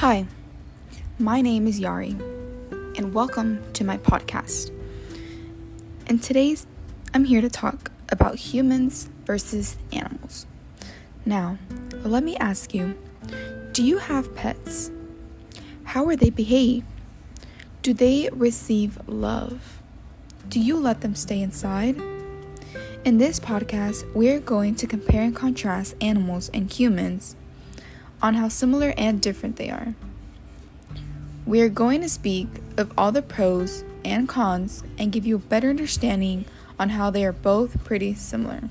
Hi, my name is Yari, and welcome to my podcast. And today's I'm here to talk about humans versus animals. Now, let me ask you do you have pets? How are they behave? Do they receive love? Do you let them stay inside? In this podcast, we're going to compare and contrast animals and humans on how similar and different they are. We are going to speak of all the pros and cons and give you a better understanding on how they are both pretty similar.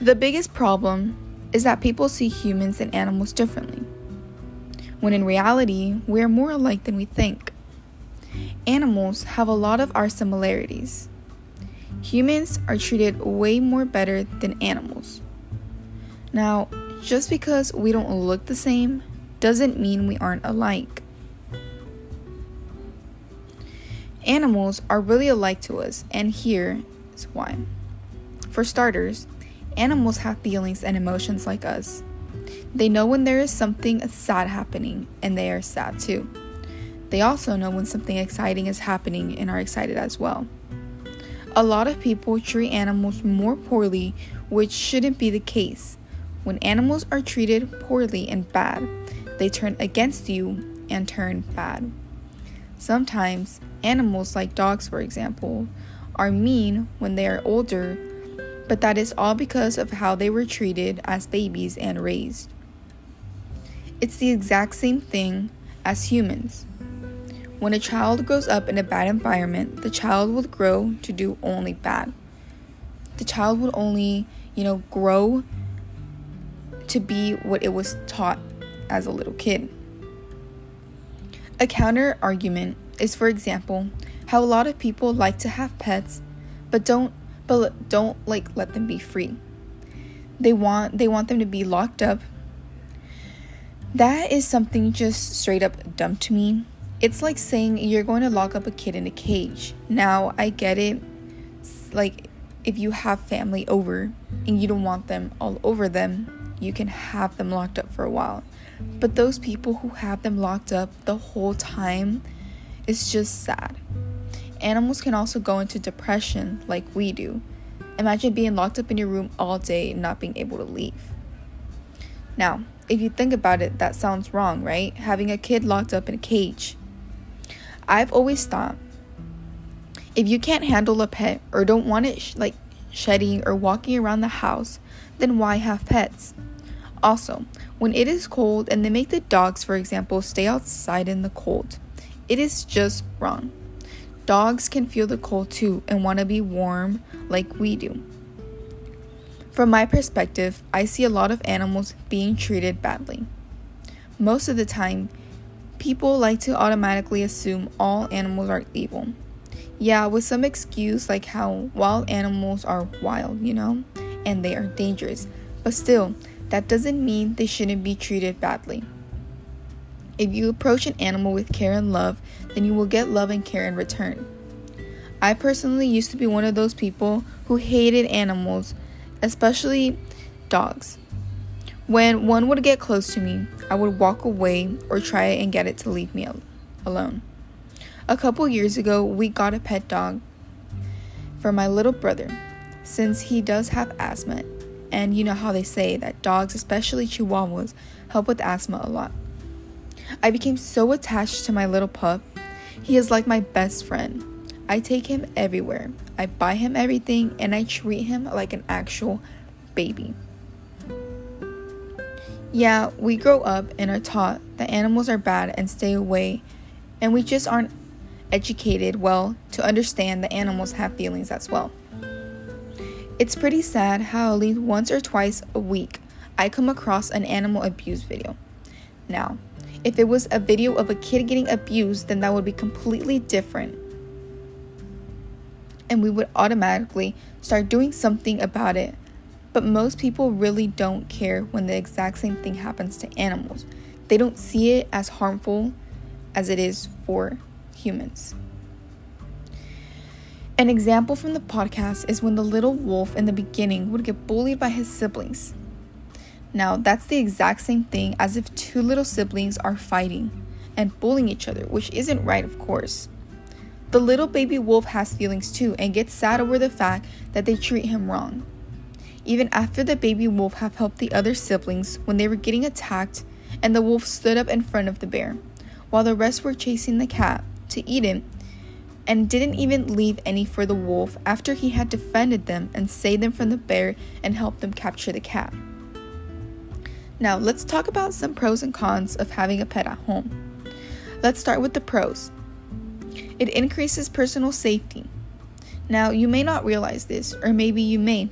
The biggest problem is that people see humans and animals differently, when in reality, we are more alike than we think. Animals have a lot of our similarities. Humans are treated way more better than animals. Now, just because we don't look the same doesn't mean we aren't alike. Animals are really alike to us, and here is why. For starters, animals have feelings and emotions like us. They know when there is something sad happening, and they are sad too. They also know when something exciting is happening and are excited as well. A lot of people treat animals more poorly, which shouldn't be the case. When animals are treated poorly and bad, they turn against you and turn bad. Sometimes, animals like dogs, for example, are mean when they are older, but that is all because of how they were treated as babies and raised. It's the exact same thing as humans. When a child grows up in a bad environment, the child will grow to do only bad. The child will only, you know, grow to be what it was taught as a little kid. A counter argument is for example how a lot of people like to have pets but don't but don't like let them be free. They want they want them to be locked up. That is something just straight up dumb to me. It's like saying you're going to lock up a kid in a cage. Now, I get it. Like if you have family over and you don't want them all over them, you can have them locked up for a while. But those people who have them locked up the whole time, it's just sad. Animals can also go into depression like we do. Imagine being locked up in your room all day and not being able to leave. Now, if you think about it, that sounds wrong, right? Having a kid locked up in a cage. I've always thought if you can't handle a pet or don't want it sh- like shedding or walking around the house, then why have pets? Also, when it is cold and they make the dogs, for example, stay outside in the cold, it is just wrong. Dogs can feel the cold too and want to be warm like we do. From my perspective, I see a lot of animals being treated badly. Most of the time, people like to automatically assume all animals are evil. Yeah, with some excuse like how wild animals are wild, you know, and they are dangerous. But still, that doesn't mean they shouldn't be treated badly. If you approach an animal with care and love, then you will get love and care in return. I personally used to be one of those people who hated animals, especially dogs. When one would get close to me, I would walk away or try and get it to leave me alone. A couple years ago, we got a pet dog for my little brother since he does have asthma and you know how they say that dogs, especially chihuahuas, help with asthma a lot. I became so attached to my little pup. He is like my best friend. I take him everywhere. I buy him everything and I treat him like an actual baby. Yeah, we grow up and are taught that animals are bad and stay away, and we just aren't educated well to understand that animals have feelings as well. It's pretty sad how at least once or twice a week I come across an animal abuse video. Now, if it was a video of a kid getting abused, then that would be completely different. And we would automatically start doing something about it. But most people really don't care when the exact same thing happens to animals. They don't see it as harmful as it is for humans. An example from the podcast is when the little wolf in the beginning would get bullied by his siblings. Now, that's the exact same thing as if two little siblings are fighting and bullying each other, which isn't right, of course. The little baby wolf has feelings too and gets sad over the fact that they treat him wrong. Even after the baby wolf have helped the other siblings when they were getting attacked and the wolf stood up in front of the bear, while the rest were chasing the cat to eat it and didn't even leave any for the wolf after he had defended them and saved them from the bear and helped them capture the cat. Now, let's talk about some pros and cons of having a pet at home. Let's start with the pros. It increases personal safety. Now, you may not realize this, or maybe you may,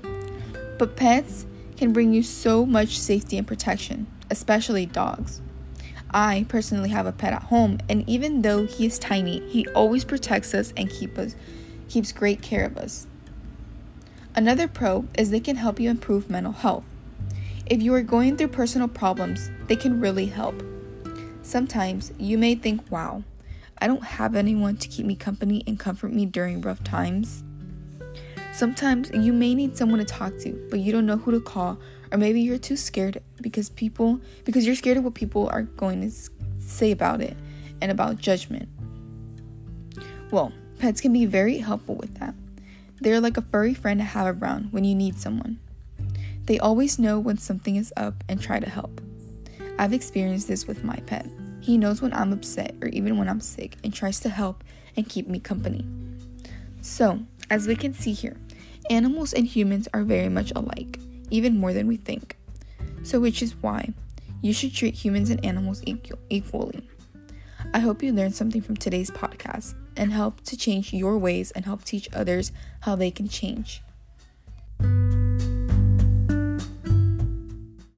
but pets can bring you so much safety and protection, especially dogs. I personally have a pet at home, and even though he is tiny, he always protects us and keep us, keeps great care of us. Another pro is they can help you improve mental health. If you are going through personal problems, they can really help. Sometimes you may think, wow, I don't have anyone to keep me company and comfort me during rough times. Sometimes you may need someone to talk to, but you don't know who to call, or maybe you're too scared because people because you're scared of what people are going to say about it and about judgment. Well, pets can be very helpful with that. They're like a furry friend to have around when you need someone. They always know when something is up and try to help. I've experienced this with my pet. He knows when I'm upset or even when I'm sick and tries to help and keep me company. So, as we can see here, animals and humans are very much alike, even more than we think. So, which is why you should treat humans and animals equally. I hope you learned something from today's podcast and help to change your ways and help teach others how they can change.